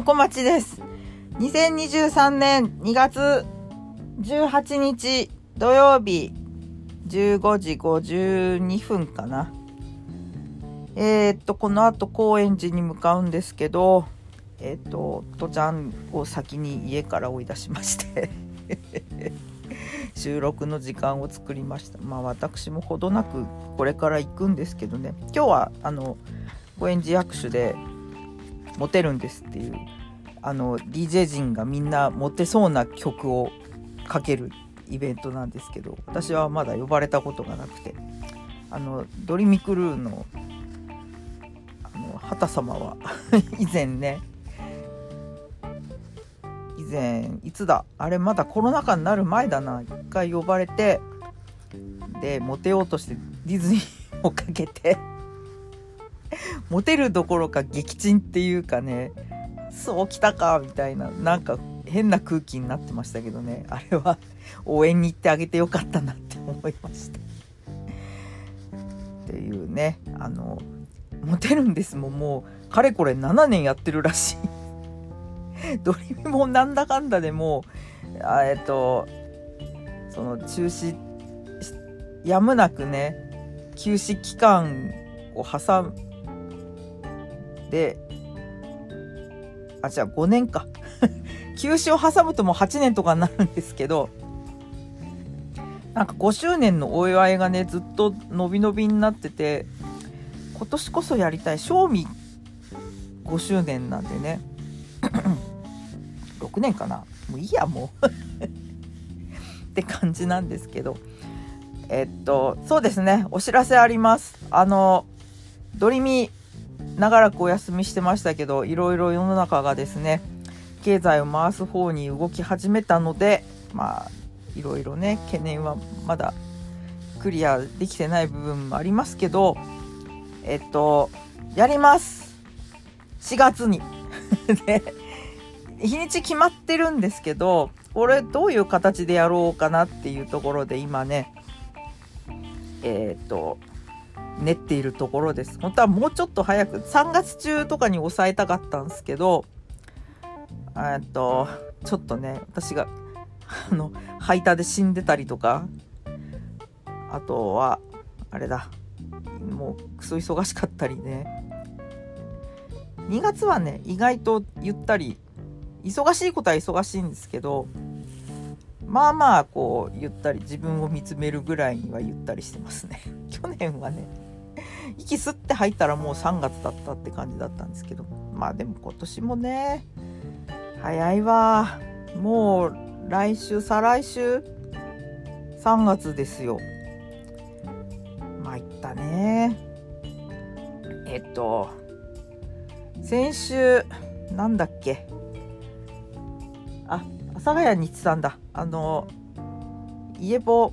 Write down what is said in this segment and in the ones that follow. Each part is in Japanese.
小町です。2023年2月18日土曜日15時52分かな。えー、っと、この後高円寺に向かうんですけど、えー、っと、とちゃんを先に家から追い出しまして 収録の時間を作りました。まあ私もほどなくこれから行くんですけどね、今日はあの、高円寺役所でモテるんですっていう。あの DJ 陣がみんなモテそうな曲をかけるイベントなんですけど私はまだ呼ばれたことがなくて。あのドリミクルーのあの畑様は 以前ね以前いつだ？あれまだコロナ禍になる前だな。一回呼ばれてでモテようとしてディズニーをかけて。モテるどころか撃沈っていうかねそうきたかみたいななんか変な空気になってましたけどね。あれは応援に行ってあげてよかったなって思いました。っていうね。あのモテるんですもん。もうかれこれ7年やってるらしい。ドリミもなんだかんだでもうあえっとその中止やむなくね休止期間を挟んであじゃあ5年か。休止を挟むともう8年とかになるんですけどなんか5周年のお祝いがねずっと伸び伸びになってて今年こそやりたい賞味5周年なんでね 6年かな。もういいやもう。って感じなんですけど。えっとそうですね。お知らせあります。あのドリミ長らくお休みしてましたけどいろいろ世の中がですね経済を回す方に動き始めたのでまあいろいろね懸念はまだクリアできてない部分もありますけどえっとやります。4月に。で 日にち決まってるんですけどこれどういう形でやろうかなっていうところで今ねえっと練っているところです。本当はもうちょっと早く3月中とかに抑えたかったんですけどえっとちょっとね私が あの排他で死んでたりとかあとはあれだもうクソ忙しかったりね。2月はね意外とゆったり忙しいことは忙しいんですけどまあまあこうゆったり自分を見つめるぐらいにはゆったりしてますね。去年はね息吸って入ったらもう3月だったって感じだったんですけど。まあでも今年もね早いわ。もう来週再来週3月ですよ。参ったね。えっと先週なんだっけ。あ阿佐ヶ谷に行ってたんだ。あのイエボ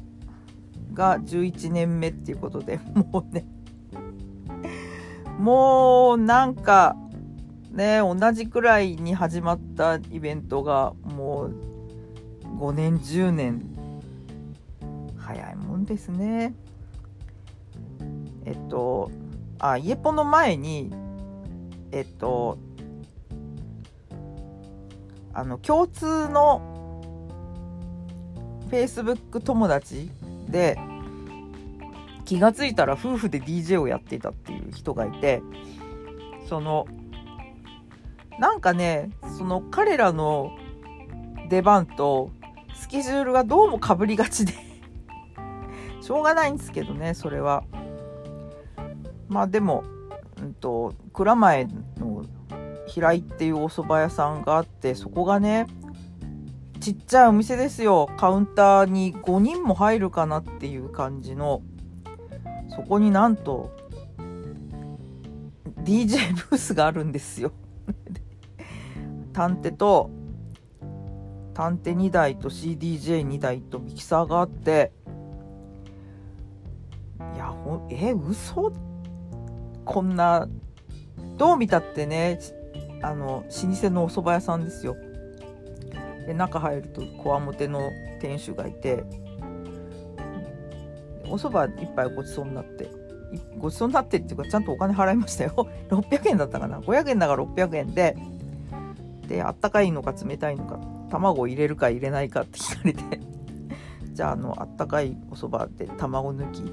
が11年目っていうことでもうねもうなんかね同じくらいに始まったイベントがもう5年10年。早いもんですね。えっとあイエポの前にえっとあの共通の Facebook 友達で気が付いたら夫婦で DJ をやっていたっていう人がいてそのなんかねその彼らの出番とスケジュールがどうもかぶりがちで しょうがないんですけどねそれは。まあでも、うんと、蔵前の平井っていうお蕎麦屋さんがあってそこがねちっちゃいお店ですよ。カウンターに5人も入るかなっていう感じのそこになんと DJ ブースがあるんですよ。探偵と探偵2台と CDJ2 台とミキサーがあっていやほえ嘘？こんなどう見たってねあの老舗のお蕎麦屋さんですよ。で中入るとこわもての店主がいてお蕎麦一杯ごちそうになってごちそうになってっていうかちゃんとお金払いましたよ。600円だったかな。500円だから600円でであったかいのか冷たいのか卵入れるか入れないかって聞かれて。じゃああのあったかいお蕎麦で卵抜き。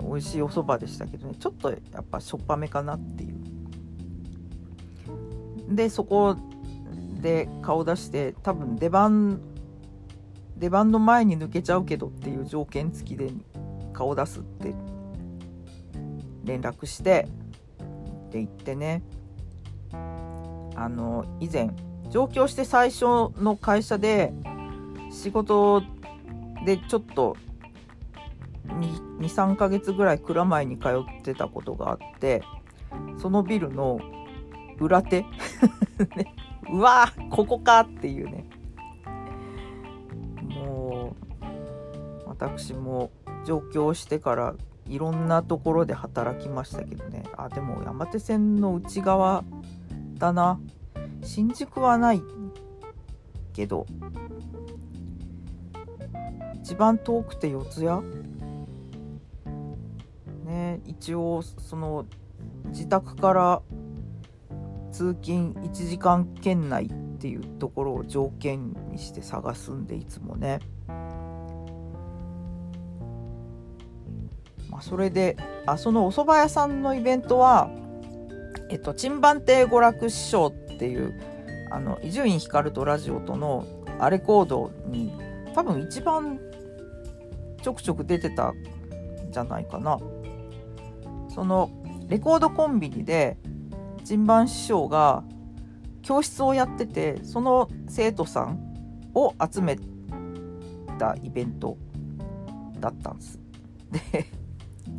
美味しいお蕎麦でしたけどね。ちょっとやっぱしょっぱめかなっていう。でそこで顔出して多分出番出番の前に抜けちゃうけどっていう条件付きで顔出すって連絡してで行ってね。あの以前上京して最初の会社で仕事でちょっと23ヶ月ぐらい蔵前に通ってたことがあってそのビルの裏手？ね、うわここかっていうね。私も上京してからいろんなところで働きましたけどね。あでも山手線の内側だな。新宿はないけど一番遠くて四谷？ね一応その自宅から通勤1時間圏内っていうところを条件にして探すんでいつもね。まあ、それであそのお蕎麦屋さんのイベントはえっと珍番亭娯楽師匠っていう伊集院光とラジオとのアレコードに多分一番ちょくちょく出てたんじゃないかな。そのレコードコンビニで珍番師匠が教室をやっててその生徒さんを集めたイベントだったんです。で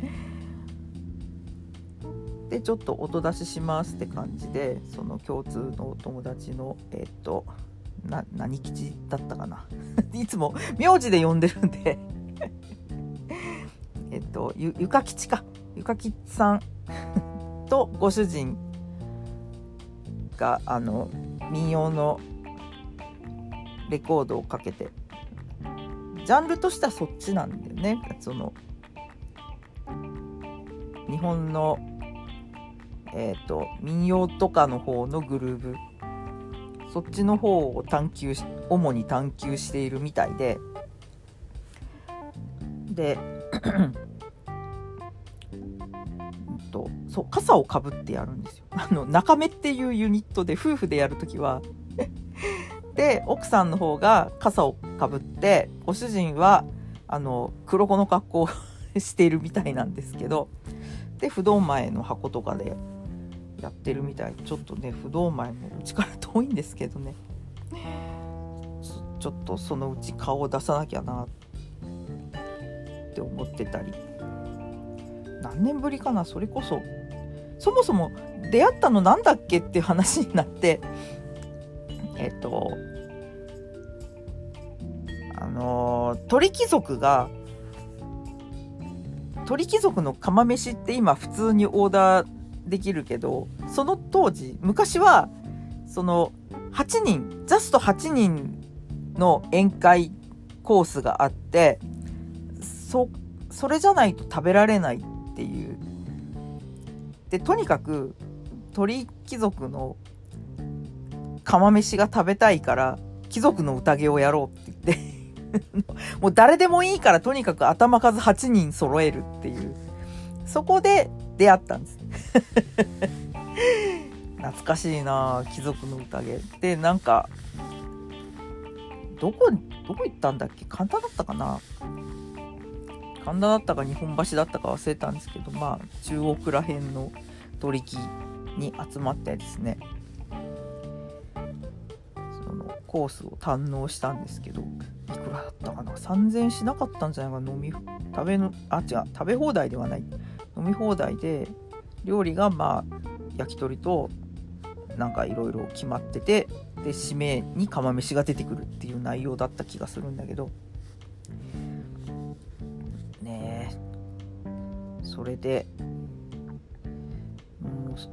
でちょっと音出ししますって感じでその共通のお友達のえっ、とな何吉だったかな。いつも名字で呼んでるんで。えっとゆゆか吉か。ゆか吉さん。とご主人があの民謡のレコードをかけて。ジャンルとしてはそっちなんだよね。その日本のえっ、ー、と民謡とかの方のグルーブそっちの方を探求し主に探求しているみたいででとそう傘をかぶってやるんですよ。あの中目っていうユニットで夫婦でやるときはで奥さんの方が傘をかぶってご主人はあの黒子の格好を しているみたいなんですけどで不動前の箱とかでやってるみたい。ちょっとね不動前もうちから遠いんですけどね。ちょっとそのうち顔を出さなきゃなって思ってたり。何年ぶりかな？それこそ。そもそも出会ったのなんだっけっていう話になって。えっとあの鳥貴族が鳥貴族の釜飯って今普通にオーダーできるけどその当時昔はその8人ジャスト8人の宴会コースがあってそそれじゃないと食べられないっていう。でとにかく鳥貴族の釜飯が食べたいから貴族の宴をやろうって言って もう誰でもいいからとにかく頭数8人揃えるっていう。そこで出会ったんです。懐かしいな貴族の宴。でなんかどこどこ行ったんだっけ？簡単だったかな？神田だったか日本橋だったか忘れたんですけどまあ中央区ら辺の取引に集まってですね。コースを堪能したんですけどいくらだったかな？3000円しなかったんじゃないかな？飲み食べのあ違う食べ放題ではない。飲み放題で料理がまあ焼き鳥となんかいろいろ決まっててで締めに釜飯が出てくるっていう内容だった気がするんだけど。ねえ。それで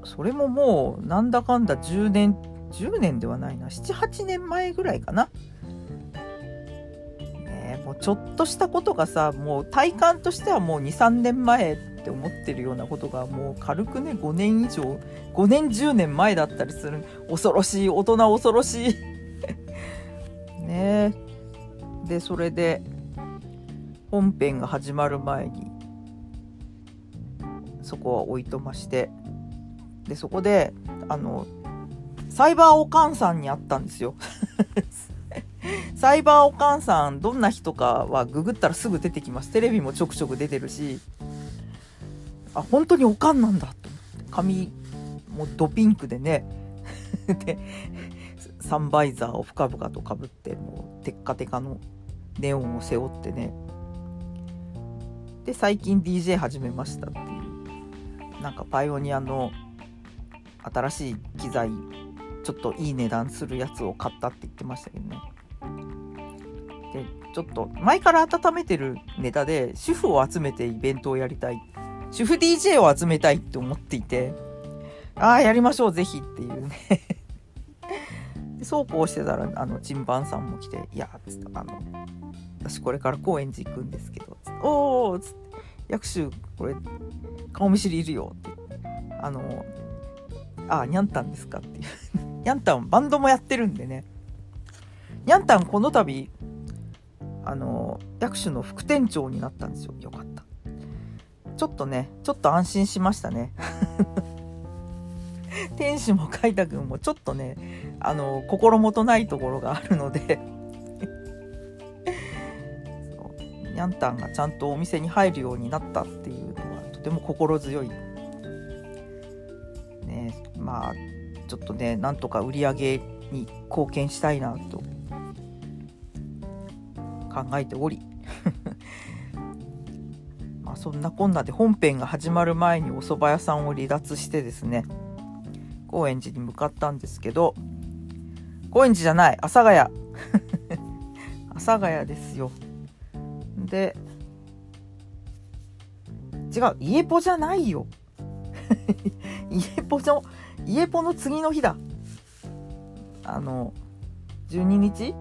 それももうなんだかんだ10年10年ではないな。78年前ぐらいかな。ねもうちょっとしたことがさもう体感としてはもう23年前って思ってるようなことがもう軽くね5年以上5年10年前だったりする。恐ろしい大人恐ろしい。ねでそれで本編が始まる前にそこは置いとまして。でそこであのサイバーおかんさんに会ったんですよ。サイバーおかんさんどんな人かはググったらすぐ出てきます。テレビもちょくちょく出てるし。あ本当におかんなんだと思って。髪もドピンクでね。でサンバイザーを深々とかぶってもうテッカテカのネオンを背負ってね。で最近 DJ 始めましたっていう。なんかパイオニアの新しい機材ちょっといい値段するやつを買ったって言ってましたけどね。でちょっと前から温めてるネタで主婦を集めてイベントをやりたい。主婦 DJ を集めたいって思っていてああやりましょうぜひっていうね。そうこうしてたらあのチンバンさんも来て「いや」つってあの「私これから高円寺行くんですけど」つって「おお」つって「薬師これ顔見知りいるよ」って。あの「ああにゃんたんですか」っていう。にゃんたんバンドもやってるんでね。にゃんたんこの度あの薬師の副店長になったんですよ。よかった。ちょっとねちょっと安心しましたね。天使も海太くんもちょっとねあの心もとないところがあるので。にゃんたんがちゃんとお店に入るようになったっていうのはとても心強い。ねまあちょっとねなんとか売り上げに貢献したいなと考えており。まあそんなこんなで本編が始まる前にお蕎麦屋さんを離脱してですね高円寺に向かったんですけど高円寺じゃない阿佐ヶ谷。阿佐ヶ谷ですよ。で違う家ポじゃないよ。家ポの家ポの次の日だ。あの12日？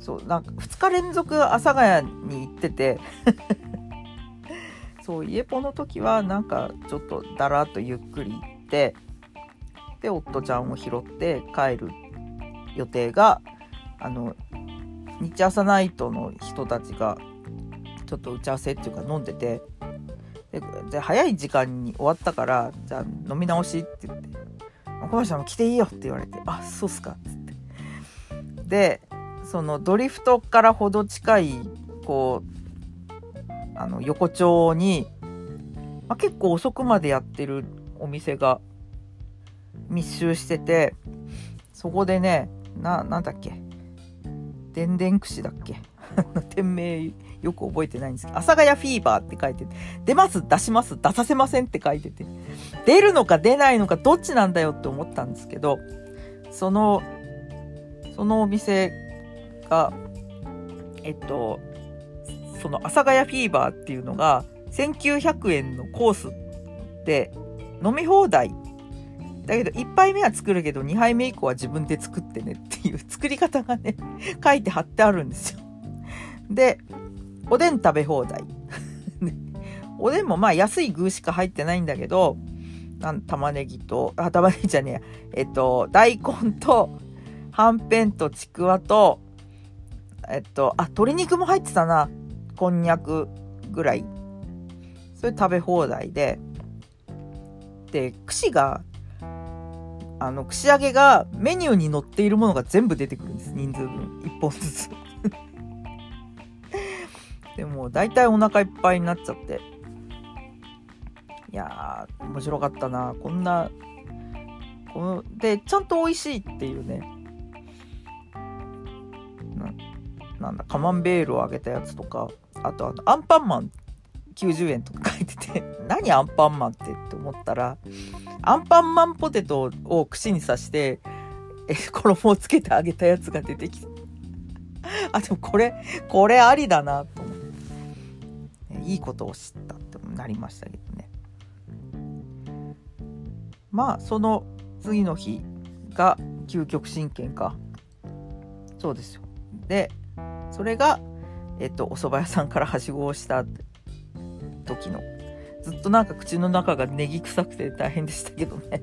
そうなんか2日連続阿佐ヶ谷に行ってて。そう家ポの時はなんかちょっとだらっとゆっくり行ってで夫ちゃんを拾って帰る予定があの日朝ナイトの人たちがちょっと打ち合わせっていうか飲んでて。で早い時間に終わったからじゃあ飲み直しって言って「小林さんも来ていいよ」って言われて「あそうっすか」っつって。でそのドリフトからほど近いこうあの横丁に、まあ、結構遅くまでやってるお店が密集しててそこでねななんだっけ？でんでん串だっけ？店名よく覚えてないんですけど、阿佐ヶ谷フィーバーって書いてて、出ます出します出させませんって書いてて、出るのか出ないのかどっちなんだよって思ったんですけど、その、そのお店が、えっと、その阿佐ヶ谷フィーバーっていうのが、1900円のコースで飲み放題だけど1杯目は作るけど2杯目以降は自分で作ってねっていう作り方がね書いて貼ってあるんですよ。でおでん食べ放題。おでんもまあ安い具しか入ってないんだけどなん玉ねぎとあ玉ねぎじゃねええっと大根とはんぺんとちくわとえっとあ鶏肉も入ってたな。こんにゃくぐらい。それ食べ放題で。で串があの串揚げがメニューに載っているものが全部出てくるんです。人数分。1本ずつ。でも大体お腹いっぱいになっちゃって。いやー面白かったな。こんなこのでちゃんと美味しいっていうね。なんだカマンベールを揚げたやつとかあとあのアンパンマン90円とか書いてて 何アンパンマンってって思ったらアンパンマンポテトを串に刺してえ衣をつけて揚げたやつが出てきてあでもこれこれありだなと思って。いいことを知ったってなりましたけどね。まあその次の日が究極神剣か。そうですよ。でそれが、えっと、お蕎麦屋さんからはしごをした時のずっとなんか口の中がネギ臭くて大変でしたけどね。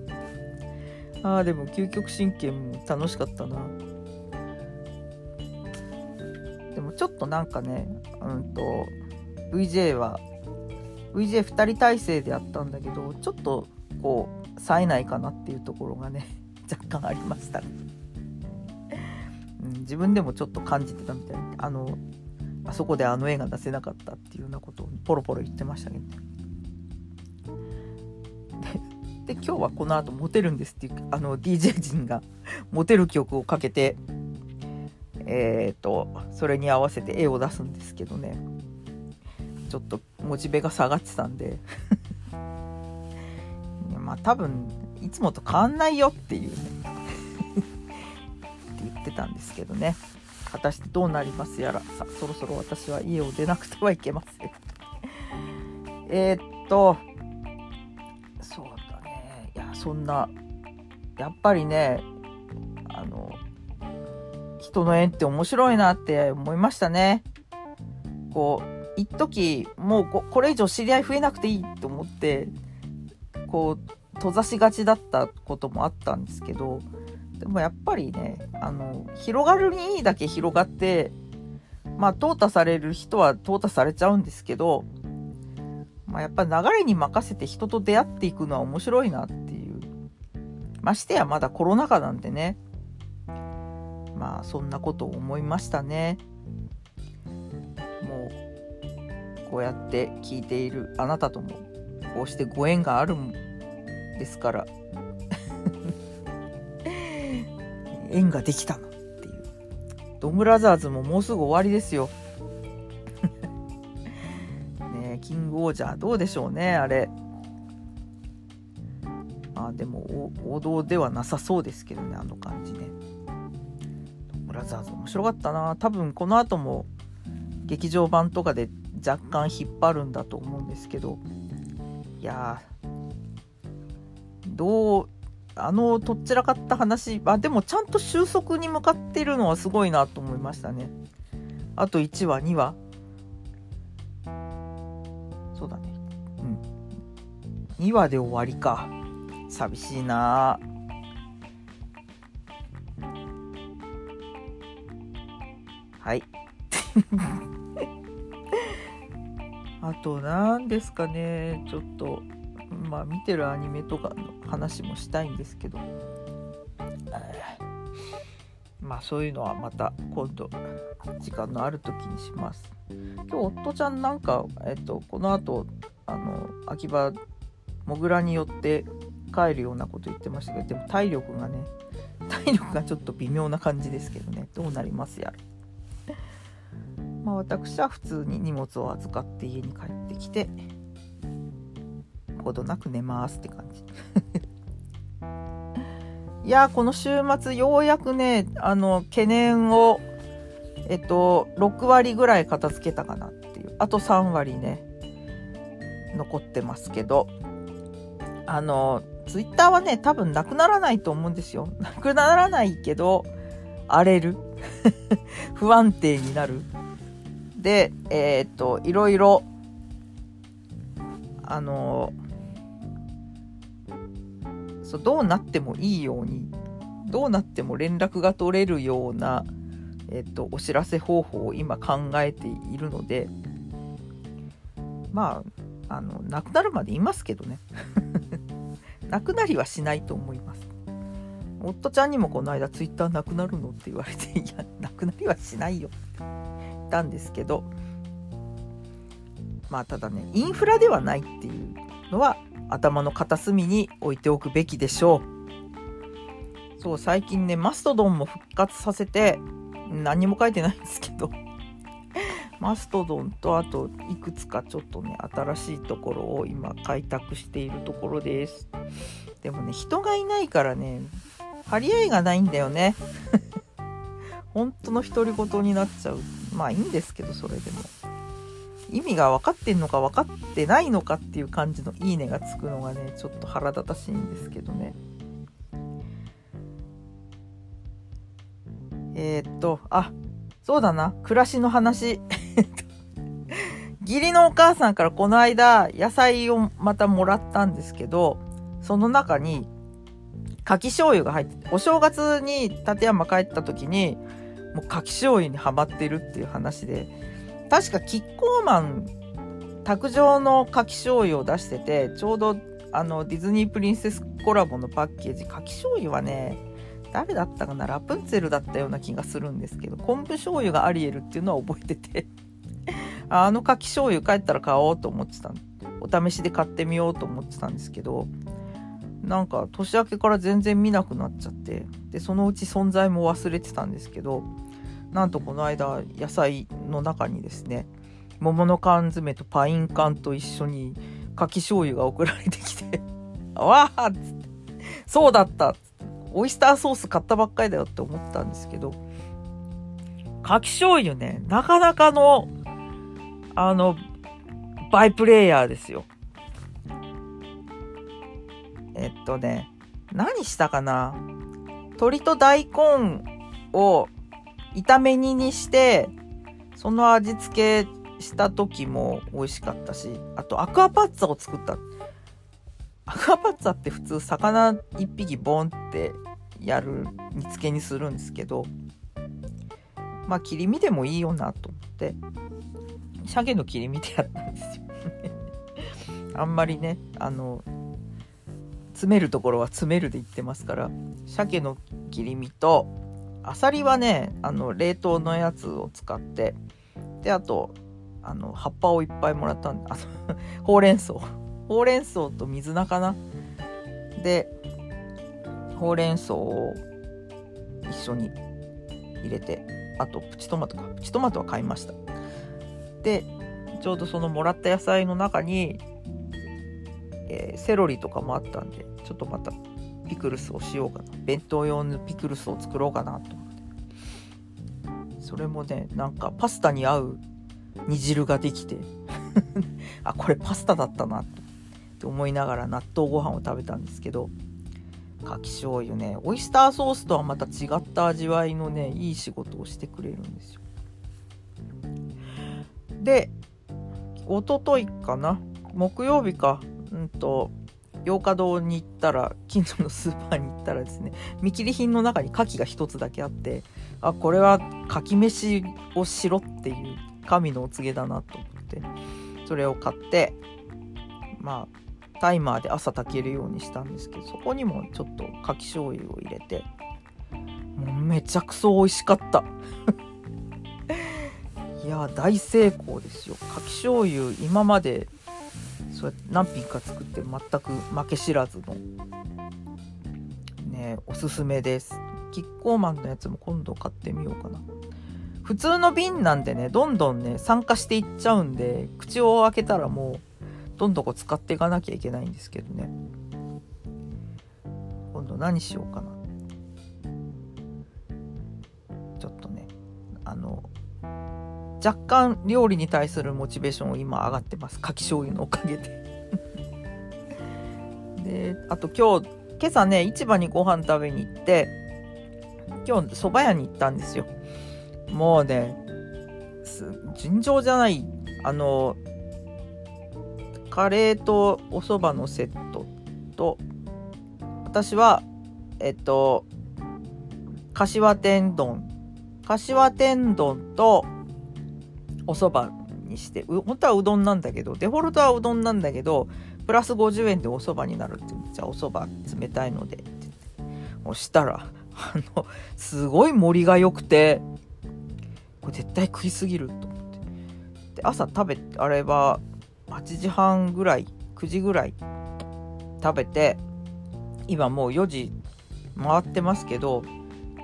ああでも究極神経も楽しかったな。でもちょっとなんかねうんと VJ は VJ2 人体制でやったんだけどちょっとこう冴えないかなっていうところがね 若干ありましたね、うん、自分でもちょっと感じてたみたい。あのあそこであの絵が出せなかったっていうようなことをポロポロ言ってましたけどで今日はこの後モテるんですっていうあの DJ 陣がモテる曲をかけてえっ、ー、とそれに合わせて絵を出すんですけどね。ちょっとモチベが下がってたんで。まあ多分いつもと変わんないよっていうね。って言ってたんですけどね。果たしてどうなりますやら。さそろそろ私は家を出なくてはいけません。えっとそうだね。いやそんなやっぱりねあの人の縁って面白いなって思いましたね。こう一時もうこれ以上知り合い増えなくていいと思ってこう閉ざしがちだったこともあったんですけどでもやっぱりねあの広がるにいいだけ広がってまあ淘汰される人は淘汰されちゃうんですけど、まあ、やっぱ流れに任せて人と出会っていくのは面白いなっていうましてやまだコロナ禍なんでねまあそんなことを思いましたね。こうやって聞いているあなたともこうしてご縁があるんですから。縁ができたなっていう。ドンブラザーズももうすぐ終わりですよ。ねキングオージャーどうでしょうねあれ。まあでも王道ではなさそうですけどねあの感じね。ドンブラザーズ面白かったな。多分この後も劇場版とかで若干引っ張るんだと思うんですけどいやどうあのとっちらかった話あでもちゃんと収束に向かってるのはすごいなと思いましたね。あと1話2話。そうだね。うん。2話で終わりか。寂しいな。はい。あと何ですかね。ちょっとまあ見てるアニメとかの話もしたいんですけど。まあそういうのはまた今度時間のある時にします。今日夫ちゃんなんか、えっと、この後あの秋葉もぐらによって帰るようなこと言ってましたけどでも体力がね体力がちょっと微妙な感じですけどね。どうなりますやら。まあ、私は普通に荷物を預かって家に帰ってきてほどなく寝ますって感じ。いやこの週末ようやくねあの懸念をえっと6割ぐらい片付けたかなっていう。あと3割ね残ってますけど。あのツイッターはね多分なくならないと思うんですよ。なくならないけど荒れる。不安定になる。で、えー、っと、いろいろ、あの、そうどうなってもいいように、どうなっても連絡が取れるような、えっと、お知らせ方法を今考えているので、まあ、あの、なくなるまでいますけどね。なくなりはしないと思います。夫ちゃんにもこの間ツイッターなくなるのって言われて、いや、なくなりはしないよ。たんですけどまあただねインフラではないっていうのは頭の片隅に置いておくべきでしょう。そう最近ねマストドンも復活させて何も書いてないんですけど マストドンとあといくつかちょっとね新しいところを今開拓しているところです。でもね人がいないからね張り合いがないんだよね。本当の独り言になっちゃう。まあいいんですけどそれでも。意味が分かってんのか分かってないのかっていう感じのいいねがつくのがねちょっと腹立たしいんですけどね。えー、っとあそうだな、暮らしの話。義理のお母さんからこの間野菜をまたもらったんですけど、その中にかき醤油が入ってて、お正月に立山帰った時に、もうかき醤油にはまってるっていう話で、確かキッコーマン卓上のかき醤油を出してて、ちょうどあのディズニープリンセスコラボのパッケージ、かき醤油はね、誰だったかなラプンツェルだったような気がするんですけど、昆布醤油がアリエルっていうのは覚えてて あのかき醤油帰ったら買おうと思ってたお試しで買ってみようと思ってたんですけど、なんか年明けから全然見なくなっちゃってでそのうち存在も忘れてたんですけどなんとこの間野菜の中にですね桃の缶詰とパイン缶と一緒にかき醤油が送られてきて「わあ!」っつって「そうだった!」ってオイスターソース買ったばっかりだよって思ったんですけどかき醤油ねなかなかのあのバイプレーヤーですよ。えっとね、何したかな？鶏と大根を炒め煮にして、その味付けした時も美味しかったし、あとアクアパッツァを作った。アクアパッツァって普通魚1匹ボンってやる煮付けにするんですけど、まあ切り身でもいいよなと思って、鮭の切り身でやったんですよ。あんまりね、あの、詰めるところは詰めるで言ってますから鮭の切り身とあさりはねあの冷凍のやつを使ってであとあの葉っぱをいっぱいもらったんであ ほうれん草。ほうれん草と水菜かな。でほうれん草を一緒に入れてあとプチトマトか。プチトマトは買いました。でちょうどそのもらった野菜の中に、えー、セロリとかもあったんでちょっとまたピクルスをしようかな弁当用のピクルスを作ろうかなと思って。それもねなんかパスタに合う煮汁ができて。あこれパスタだったなって思いながら納豆ご飯を食べたんですけど。かき醤油ね。オイスターソースとはまた違った味わいのねいい仕事をしてくれるんですよ。で一昨日かな？木曜日か。うんと洋華堂に行ったら近所のスーパーに行ったらですね 見切り品の中に牡蠣が1つだけあってあこれは牡蠣飯をしろっていう神のお告げだなと思ってそれを買ってまあタイマーで朝炊けるようにしたんですけどそこにもちょっと牡蠣醤油を入れてもうめちゃくそ美味しかった。いや大成功ですよ。牡蠣醤油今までそう何品か作って全く負け知らずのねおすすめです。キッコーマンのやつも今度買ってみようかな。普通の瓶なんでねどんどんね酸化していっちゃうんで口を開けたらもうどんどんこう使っていかなきゃいけないんですけどね。今度何しようかな。ちょっとねあの若干料理に対するモチベーションを今上がってます。かき醤油のおかげで。であと今日今朝ね市場にご飯食べに行って今日蕎麦屋に行ったんですよ。もうね尋常じゃないあのカレーとお蕎麦のセットと私はえっと柏天丼。柏天丼とお蕎麦にして本当はうどんなんだけどデフォルトはうどんなんだけどプラス50円でお蕎麦になるってじゃあお蕎麦冷たいのでって言って。したらあのすごい盛りが良くてこれ絶対食いすぎると思って。で朝食べあれは8時半ぐらい9時ぐらい食べて今もう4時回ってますけど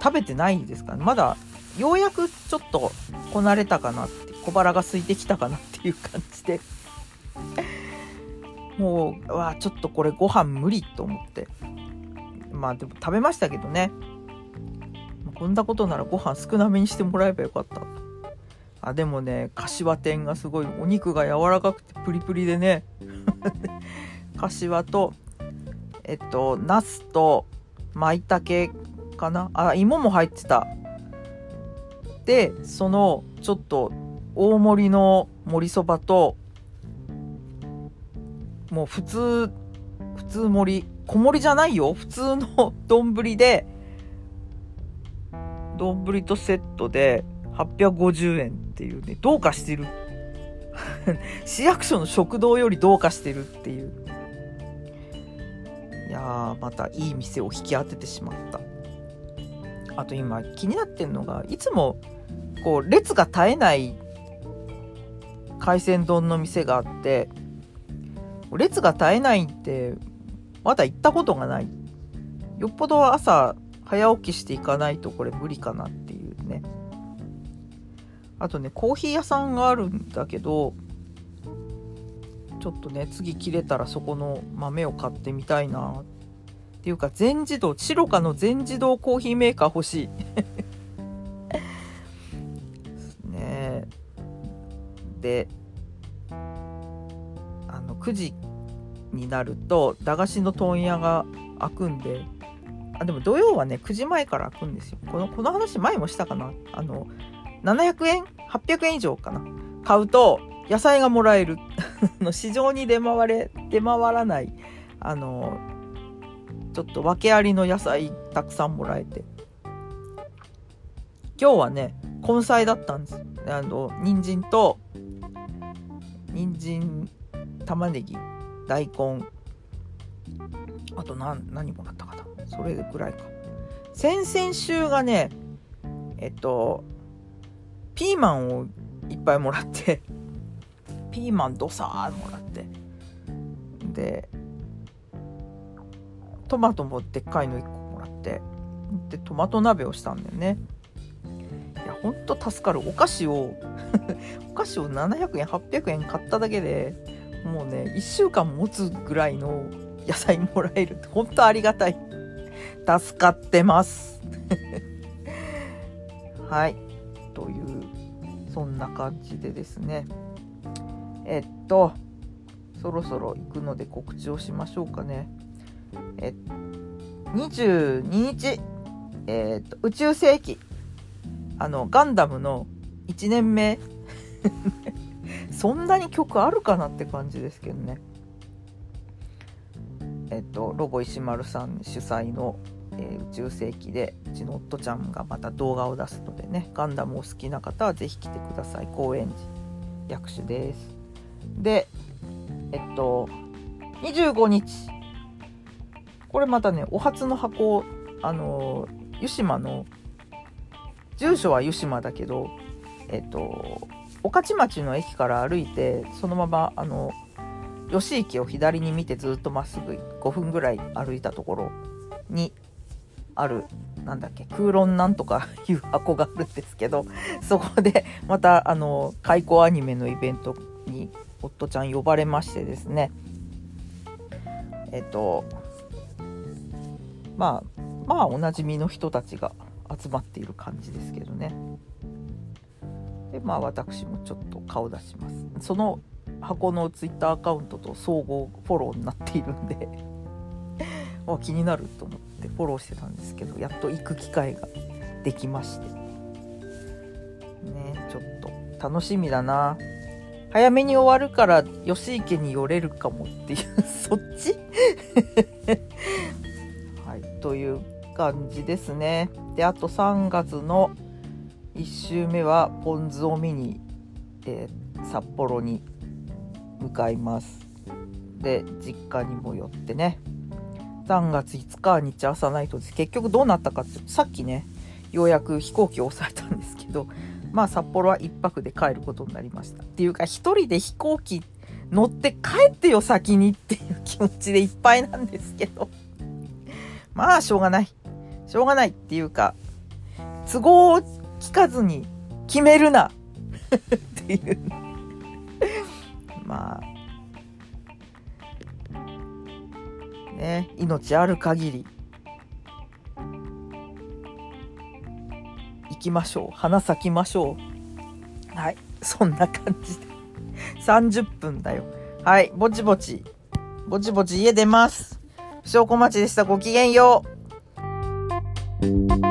食べてないですか、ね、まだようやくちょっとこなれたかなって。小腹が空いてきたかなっていう感じで。もうわちょっとこれご飯無理と思って。まあでも食べましたけどね。こんなことならご飯少なめにしてもらえばよかったあでもね柏天がすごいお肉が柔らかくてプリプリでね。柏とえっとナスと舞茸かな？あ芋も入ってた。でそのちょっと大盛りの盛りそばともう普通普通盛り小盛りじゃないよ。普通の丼で丼とセットで850円っていうねどうかしてる。市役所の食堂よりどうかしてるっていう。いやまたいい店を引き当ててしまった。あと今気になってんのがいつもこう列が絶えない海鮮丼の店があって列が絶えないってまだ行ったことがない。よっぽど朝早起きしていかないとこれ無理かなっていうね。あとねコーヒー屋さんがあるんだけどちょっとね次切れたらそこの豆を買ってみたいな。っていうか全自動白かの全自動コーヒーメーカー欲しい。であの9時になると駄菓子の問屋が開くんであでも土曜はね9時前から開くんですよ。このこの話前もしたかな。あの700円800円以上かな。買うと野菜がもらえる。市場に出回れ出回らないあのちょっと訳ありの野菜たくさんもらえて。今日はね根菜だったんです。あの人参と人参玉ねぎ大根あと何何もらったかな。それぐらいか。先々週がねえっとピーマンをいっぱいもらって ピーマンどさーもらって。でトマトもでっかいの1個もらって。でトマト鍋をしたんだよね。いやほんと助かるお菓子を お菓子を700円800円買っただけでもうね1週間持つぐらいの野菜もらえるって本当ありがたい。助かってます。はい。というそんな感じでですね。えっとそろそろ行くので告知をしましょうかね。えっと22日、えっと宇宙世紀。あのガンダムの1年目。そんなに曲あるかなって感じですけどね。えっとロボ石丸さん主催の、えー、宇宙世紀でうちの夫ちゃんがまた動画を出すのでねガンダムを好きな方は是非来てください。高円寺役所です。でえっと25日。これまたねお初の箱あの湯島の住所は湯島だけどえっと御徒町の駅から歩いてそのままあの吉池を左に見てずっとまっすぐ5分ぐらい歩いたところにあるなんだっけ空論なんとか いう箱があるんですけどそこでまたあの開校アニメのイベントに夫ちゃん呼ばれましてですね。えっとまあまあおなじみの人たちが集まっている感じですけどね。でまあ私もちょっと顔出します。その箱のツイッターアカウントと総合フォローになっているんで あ気になると思ってフォローしてたんですけどやっと行く機会ができまして。ねちょっと楽しみだな。早めに終わるから吉池に寄れるかもっていうそっち？はいという感じですね。であと3月の1週目はポン酢を見に、えー、札幌に向かいます。で実家にも寄ってね。3月5日日朝ナイトです。結局どうなったかってさっきねようやく飛行機を抑えたんですけどまあ札幌は1泊で帰ることになりました。っていうか1人で飛行機乗って帰ってよ先にっていう気持ちでいっぱいなんですけど。まあしょうがない。しょうがないっていうか都合を聞かずに決めるな。っていう。まあ。ね命ある限り。行きましょう。花咲きましょう。はい。そんな感じで。30分だよ。はい。ぼちぼち。ぼちぼち家出ます。証拠待ちでした。ごきげんよう。Thank you.